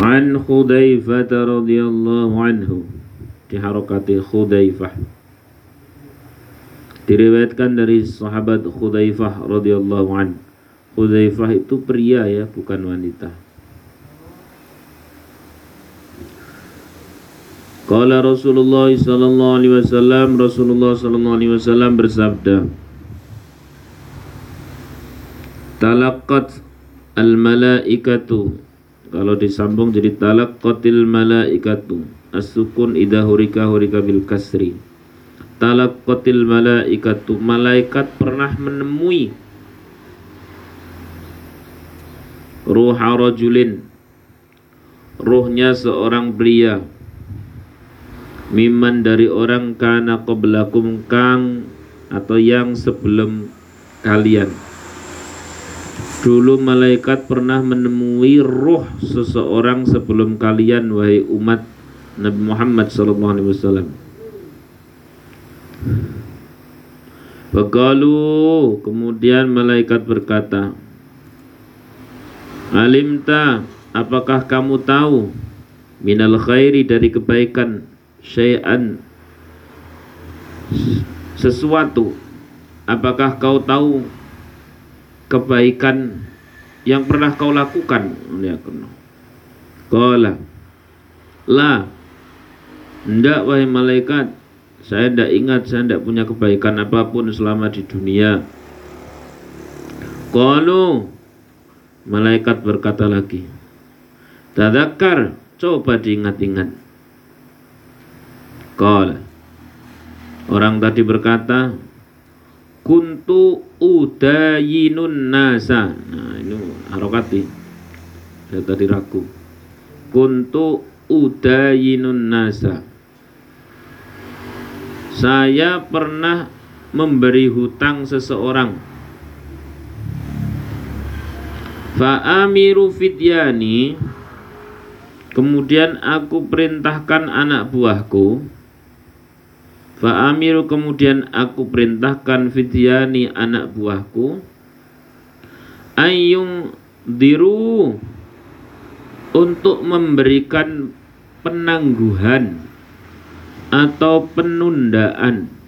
An Khudaifah radhiyallahu anhu di harokati Khudaifah diriwayatkan dari sahabat Khudaifah radhiyallahu an. Khudaifah itu pria ya, bukan wanita. Qala Rasulullah sallallahu alaihi wasallam Rasulullah sallallahu alaihi wasallam bersabda Talaqqat al malaikatu kalau disambung jadi talaqqatil malaikatu as-sukun idza hurika hurika bil kasri. Talaqqatil malaikatu malaikat pernah menemui ruha rajulin. Ruhnya seorang pria miman dari orang kana qablakum kang atau yang sebelum kalian dulu malaikat pernah menemui roh seseorang sebelum kalian wahai umat Nabi Muhammad sallallahu alaihi wasallam. Bagalu kemudian malaikat berkata Alimta apakah kamu tahu? Minal khairi dari kebaikan syai'an. Sesuatu apakah kau tahu kebaikan yang pernah kau lakukan Qala La Tidak wahai malaikat. Saya tidak ingat Saya tidak punya kebaikan apa pun selama di dunia. Qalu Malaikat berkata lagi Tadakar Coba diingat-ingat. Qala Orang tadi berkata Kuntu udayinun nasa. Nah ini harokati Saya tadi ragu. Kuntu udayinun nasa. Saya pernah memberi hutang seseorang. Fa'amiru fidyani. Kemudian aku perintahkan anak buahku Fa'amiru kemudian aku perintahkan fidyani anak buahku Ayung diru Untuk memberikan penangguhan Atau penundaan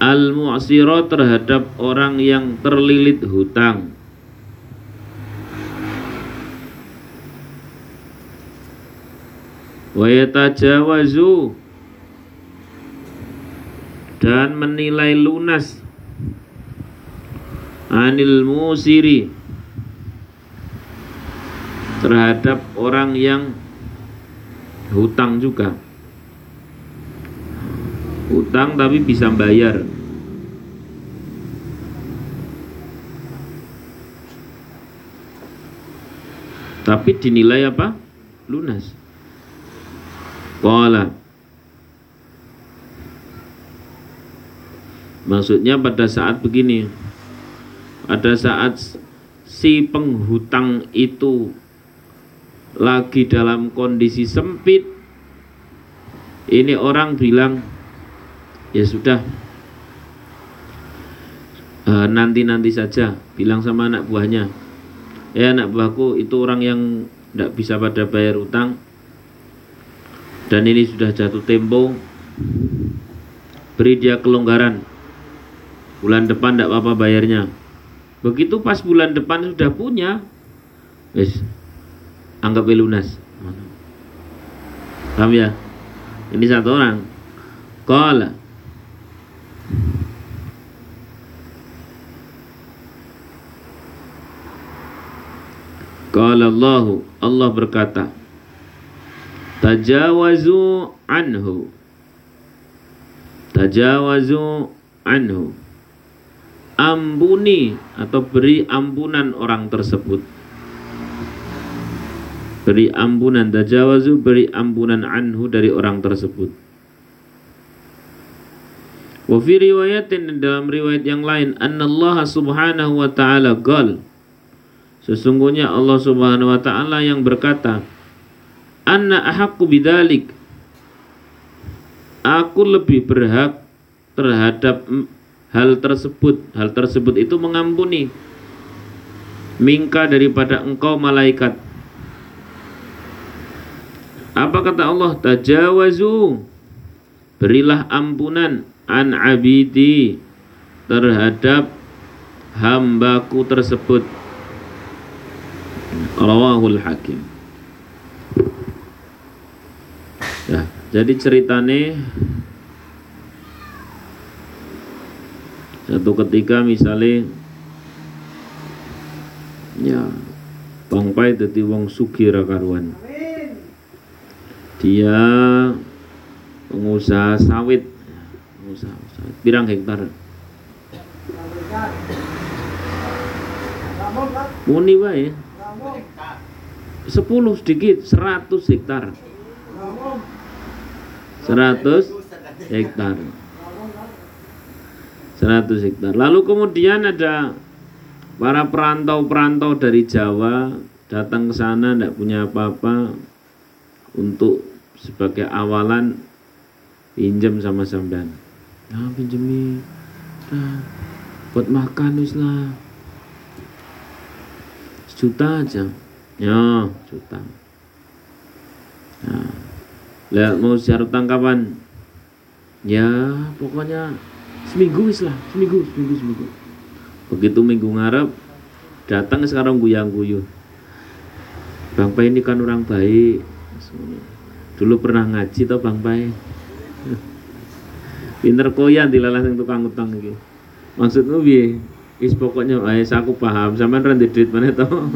Al-mu'siro terhadap orang yang terlilit hutang. Wa yatajawazu dan menilai lunas. Anil musiri. Terhadap orang yang hutang juga. Hutang tapi bisa bayar. Tapi dinilai apa? Lunas. Qala Maksudnya pada saat begini Pada saat si penghutang itu Lagi dalam kondisi sempit Ini orang bilang Ya sudah eh, Nanti-nanti saja Bilang sama anak buahnya. Ya anak buahku itu orang yang Tidak bisa pada bayar utang Dan ini sudah jatuh tempo Beri dia kelonggaran bulan depan tidak apa-apa bayarnya. Begitu pas bulan depan sudah punya wes anggap lunas. Paham ya? Ini satu orang. Kala Qala Allah Allah berkata Tajawazu anhu. Tajawazu anhu ampuni atau beri ampunan orang tersebut. Beri ampunan tajawazu beri ampunan anhu dari orang tersebut. Wa fi riwayatin dalam riwayat yang lain annallaha subhanahu wa ta'ala gal sesungguhnya Allah subhanahu wa ta'ala yang berkata anna ahaqqu bidalik aku lebih berhak terhadap hal tersebut hal tersebut itu mengampuni mingka daripada engkau malaikat Apa kata Allah? Tajawazu. Berilah ampunan an abidi terhadap hambaku tersebut. Rawahul Hakim. Ya, jadi ceritane satu ketika misalnya ya Bang Pai dadi wong sugih karuan. Dia pengusaha sawit. Pengusaha sawit. Pirang hektar? Muni wae. 10 sedikit 100 hektar. 100 hektar. 100 hektar. Lalu kemudian ada para perantau-perantau dari Jawa datang ke sana tidak punya apa-apa untuk sebagai awalan pinjam sama sampean. Nah, pinjemi. Nah, buat makan wis lah. Sejuta aja. Ya, juta. Nah, lihat mau siar utang kapan? Ya, pokoknya seminggu wis lah, seminggu, seminggu, seminggu. Begitu minggu ngarep datang sekarang guyang guyu. Bang Pai ini kan orang baik. Dulu pernah ngaji toh Bang Pai. Pinter koyan dilalah sing tukang utang iki. Maksudmu piye? Is pokoknya eh aku paham sampean ra duit mana toh.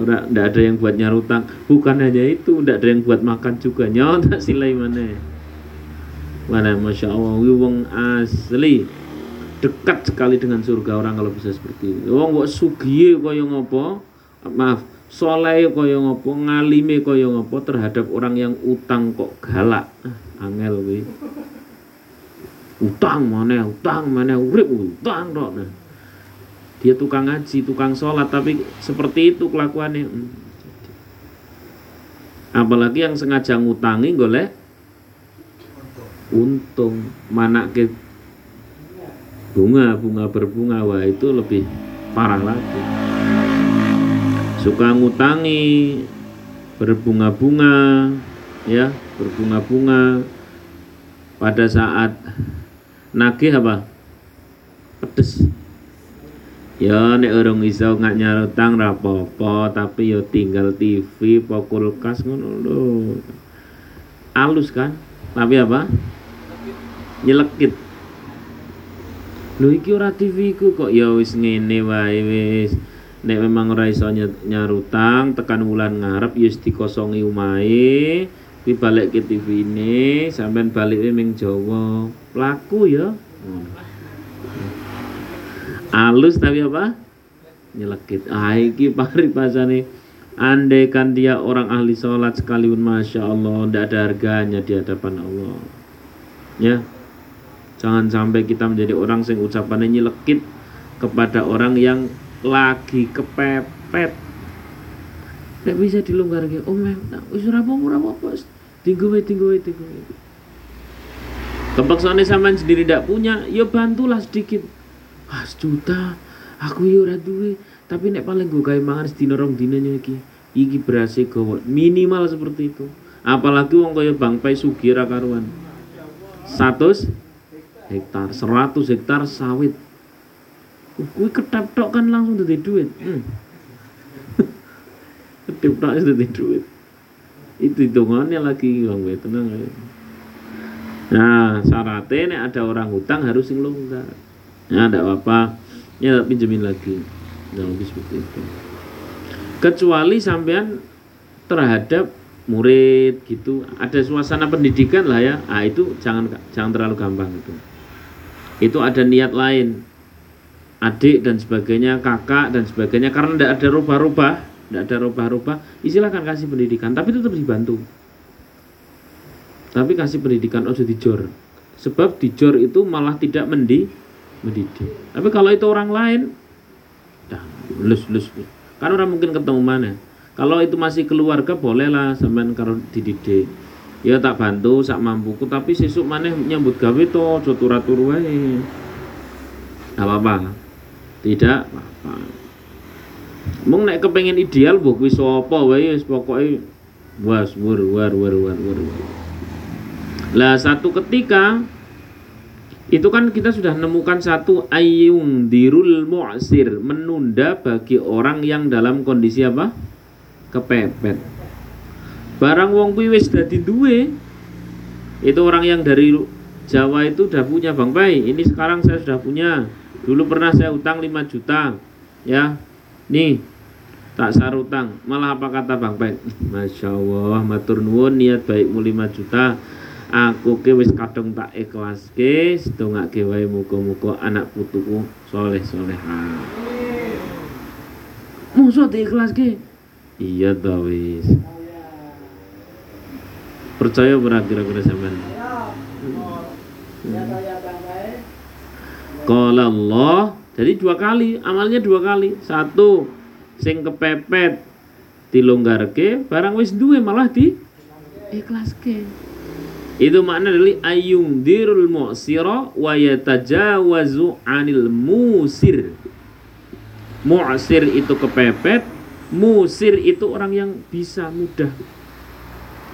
Ora ndak ada yang buat nyarutang. Bukan hanya itu, ndak ada yang buat makan juga. Nyata silai mana. Mana Masya Allah, wong asli dekat sekali dengan surga orang kalau bisa seperti itu. Wong kok sugiye kaya ngopo? Maaf, soleh kaya ngopo, ngalime kaya ngopo terhadap orang yang utang kok galak. Ah, angel kuwi. Utang mana, utang mana, urip utang tok. Nah. Dia tukang ngaji, tukang sholat, tapi seperti itu kelakuannya. Hmm. Apalagi yang sengaja ngutangi golek untung mana ke bunga bunga berbunga wah itu lebih parah lagi. Suka ngutangi berbunga-bunga ya berbunga-bunga. Pada saat nagih apa? Pedes. Ya nek orang iso nggak nyarutang rapopo tapi yo tinggal TV pokul kulkas ngono alus kan? Tapi apa nyelekit. Lho iki ora TV ku kok ya wis ngene wae wis. Nek memang ora iso nyarutang tekan wulan ngarep ya dikosongi umahe kuwi balik ke TV ini sampean balik ning Jawa. Laku ya. Alus tapi apa? Nyelekit. Ah iki paripasane. Andai kan dia orang ahli sholat sekalipun masya Allah tidak ada harganya di hadapan Allah. Ya Jangan sampai kita menjadi orang yang ucapannya nyelekit kepada orang yang lagi kepepet. Tidak bisa dilonggar gitu. Oh mem, nah, wis apa-apa, apa Tinggu wae, tinggu wae, tinggu sendiri tidak punya, ya bantulah sedikit. Ah, sejuta, aku ya ora duwe, tapi nek paling gue kayak mangan sedina rong dinanya iki. Iki berase gawat, minimal seperti itu. Apalagi wong kaya Bang Pai Sugira karuan. 100 hektar 100 hektar sawit. Kuwi ketep tok kan langsung dadi duit. Hmm. ketep tok dadi duit. Itu hitungannya lagi bang tenang ya. nah syaratnya nih ada orang hutang harus sing longgar. Ya ada apa ya pinjemin lagi. Nah, lebih seperti itu. Kecuali sampean terhadap murid gitu. Ada suasana pendidikan lah ya. Ah itu jangan jangan terlalu gampang itu itu ada niat lain. Adik dan sebagainya kakak dan sebagainya. Karena tidak ada rubah-rubah tidak ada rubah-rubah istilahkan kasih pendidikan. Tapi tetap dibantu. Tapi kasih pendidikan ojo dijor. Sebab dijor itu malah tidak mendi mendidik. Tapi kalau itu orang lain dah lus lus. Kan orang mungkin ketemu mana. Kalau itu masih keluarga bolehlah sampean kalau dididik ya tak bantu sak mampuku tapi sesuk maneh nyambut gawe to aja turu wae. Apa-apa. Tidak apa-apa. Mung nek kepengen ideal mbok kuwi sapa wae wis pokoke was wur war war war war. Lah satu ketika itu kan kita sudah menemukan satu ayung dirul mu'sir menunda bagi orang yang dalam kondisi apa? Kepepet barang wong kuwi wis dadi duwe itu orang yang dari Jawa itu udah punya Bang Pai. Ini sekarang saya sudah punya. Dulu pernah saya utang 5 juta ya. Nih tak sarutang malah apa kata Bang Pai? Masya Allah matur nuwun niat baikmu 5 juta. Aku ke wis kadung tak ikhlas ke sedongake wae muga-muga anak putuku soleh soleha musuh ikhlas ke? Iya toh wis percaya berat kira-kira sampean Qala Allah jadi dua kali amalnya dua kali satu sing kepepet dilonggarke barang wis duwe malah di ikhlaske itu makna dari ayung dirul mu'sira wa yatajawazu anil musir. Mu'sir itu kepepet, musir itu orang yang bisa mudah.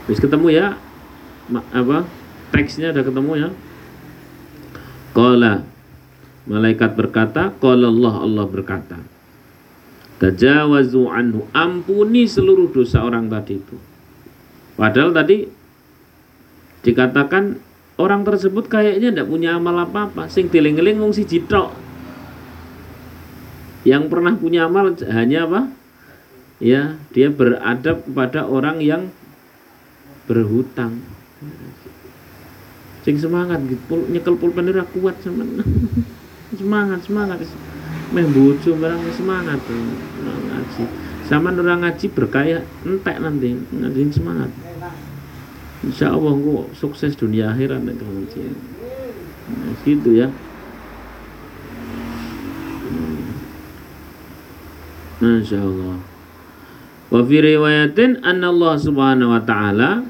Wis ketemu ya? Apa? Teksnya udah ketemu ya? Qala Malaikat berkata, Qala Allah Allah berkata. Tajawazu anhu ampuni seluruh dosa orang tadi itu. Padahal tadi dikatakan orang tersebut kayaknya tidak punya amal apa-apa sing tiling-eling wong siji yang pernah punya amal hanya apa ya dia beradab kepada orang yang berhutang. Sing semangat gitu. Nyekel pulpen ora kuat semen semangat semangat. Meh bojo barang semangat ngaji. Sama orang ngaji berkaya entek nanti ngaji semangat. Insya Allah engkau sukses dunia akhirat nek pengajian. Nah, gitu ya. Masya Allah. Wa fi riwayatin anna Allah subhanahu wa ta'ala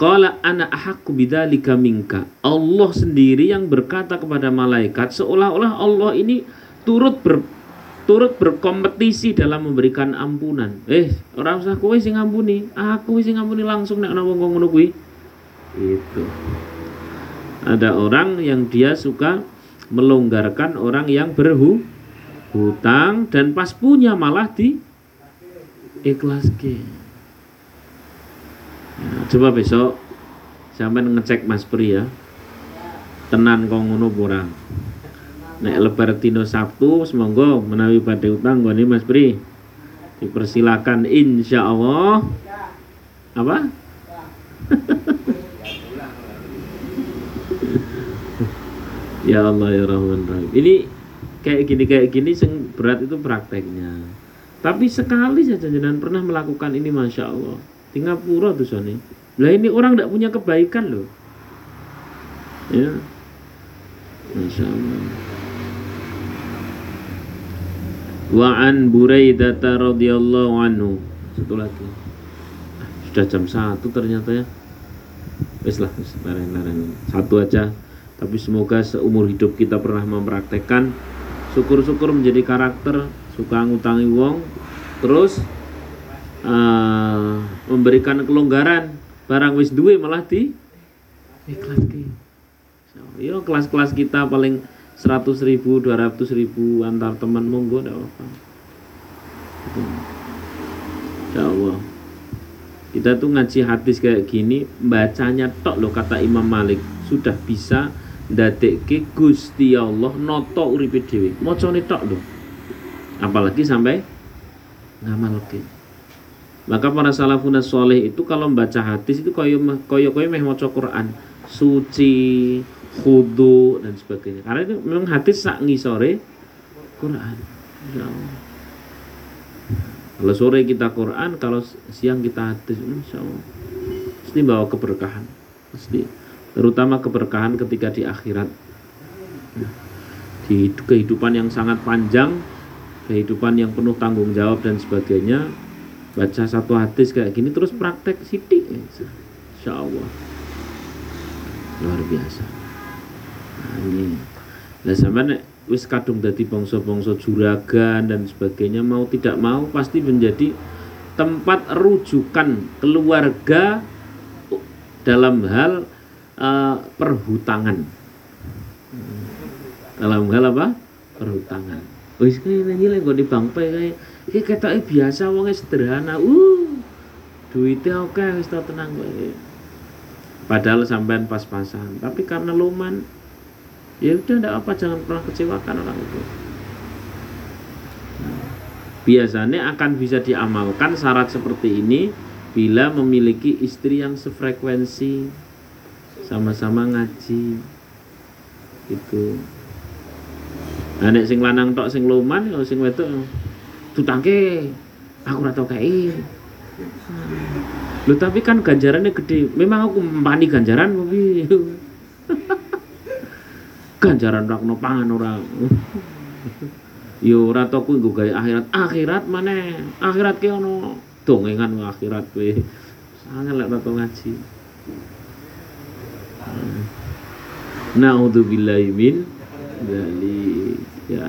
Qala ana ahakku bidzalika minka. Allah sendiri yang berkata kepada malaikat seolah-olah Allah ini turut ber, turut berkompetisi dalam memberikan ampunan. Eh, orang usah kowe sing ngampuni, aku sing ngampuni langsung nek ana wong ngono kuwi. Itu. Ada orang yang dia suka melonggarkan orang yang berhu hutang dan pas punya malah di ikhlas ke. Coba besok sampai ngecek Mas Pri ya. Tenan kok ngono kurang nek lebar dino Sabtu semoga menawi pada utang gini Mas Pri. Dipersilakan insya Allah apa? Ya Allah ya Rahman Rahim. Ini kayak gini kayak gini sing berat itu prakteknya. Tapi sekali saja jangan pernah melakukan ini Masya Allah tinggal pura tuh Sony lah ini orang tidak punya kebaikan loh ya Masya Allah Wa an Buraidah radhiyallahu anhu. Satu lagi. Sudah jam satu ternyata ya. Wes lah, Satu aja. Tapi semoga seumur hidup kita pernah mempraktekkan syukur-syukur menjadi karakter suka ngutangi wong terus uh, memberikan kelonggaran. Barang wis duwe malah di ikhlas ki. So, yo kelas-kelas kita paling 100 ribu, 200 ribu antar teman monggo tidak apa-apa. Insya Allah. Kita tuh ngaji hadis kayak gini bacanya tok loh kata Imam Malik. Sudah bisa ke Gusti Allah noto uripe dhewe. Macane tok loh apalagi sampai ngamalke maka para salafun soleh itu kalau membaca hadis itu koyo koyo koyo meh maca Quran. Suci khudu dan sebagainya. Karena itu memang hati sak ngisore Quran. Ya kalau sore kita Quran kalau siang kita hadis insya pasti bawa keberkahan. Pasti terutama keberkahan ketika di akhirat. Di kehidupan yang sangat panjang kehidupan yang penuh tanggung jawab dan sebagainya baca satu hadis kayak gini terus praktek sidik insya Allah luar biasa ini lah sampai wis kadung dadi bangsa-bangsa juragan dan sebagainya mau tidak mau pasti menjadi tempat rujukan keluarga dalam hal uh, perhutangan. Dalam hal apa? Perhutangan. Wis kaya nyanyi lek di bangpe kayak iki ketoke biasa wonge sederhana. Uh. Duitnya oke wis tenang kowe. Padahal sampean pas-pasan, tapi karena luman ya udah enggak apa jangan pernah kecewakan orang itu. Biasanya akan bisa diamalkan syarat seperti ini bila memiliki istri yang sefrekuensi sama-sama ngaji itu nah nek sing lanang tok sing loman ya sing wedok tutangke aku ora tau kae Loh tapi kan ganjarannya gede. Memang aku mempani ganjaran tapi ganjaran rak no pangan orang. Yo ora to kuwi akhirat. Akhirat mana? Akhirat ki ono dongengan akhirat kowe. Sangat lek ora ngaji. Naudzubillahi min dzalik. Ya.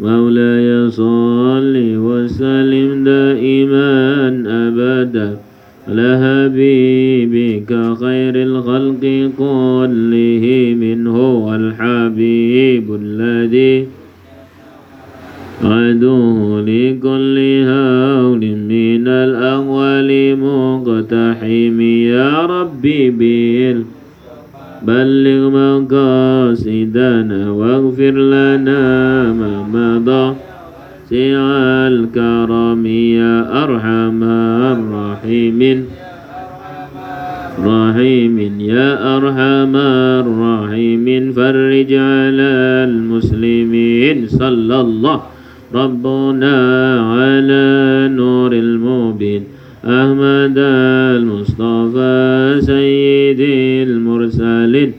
مولاي صل وسلم دائما أبدا. على حبيبك خير الخلق كلهم هو الحبيب الذي عدو لكل هول من الأول مقتحم. يا ربي بال بلغ مقاصدنا واغفر لنا ما مضى. سع الكرم يا أرحم الراحمين. رحيم يا أرحم الراحمين. فرج على المسلمين صلى الله. ربنا على نور المبين. أحمد المصطفى سيد المرسلين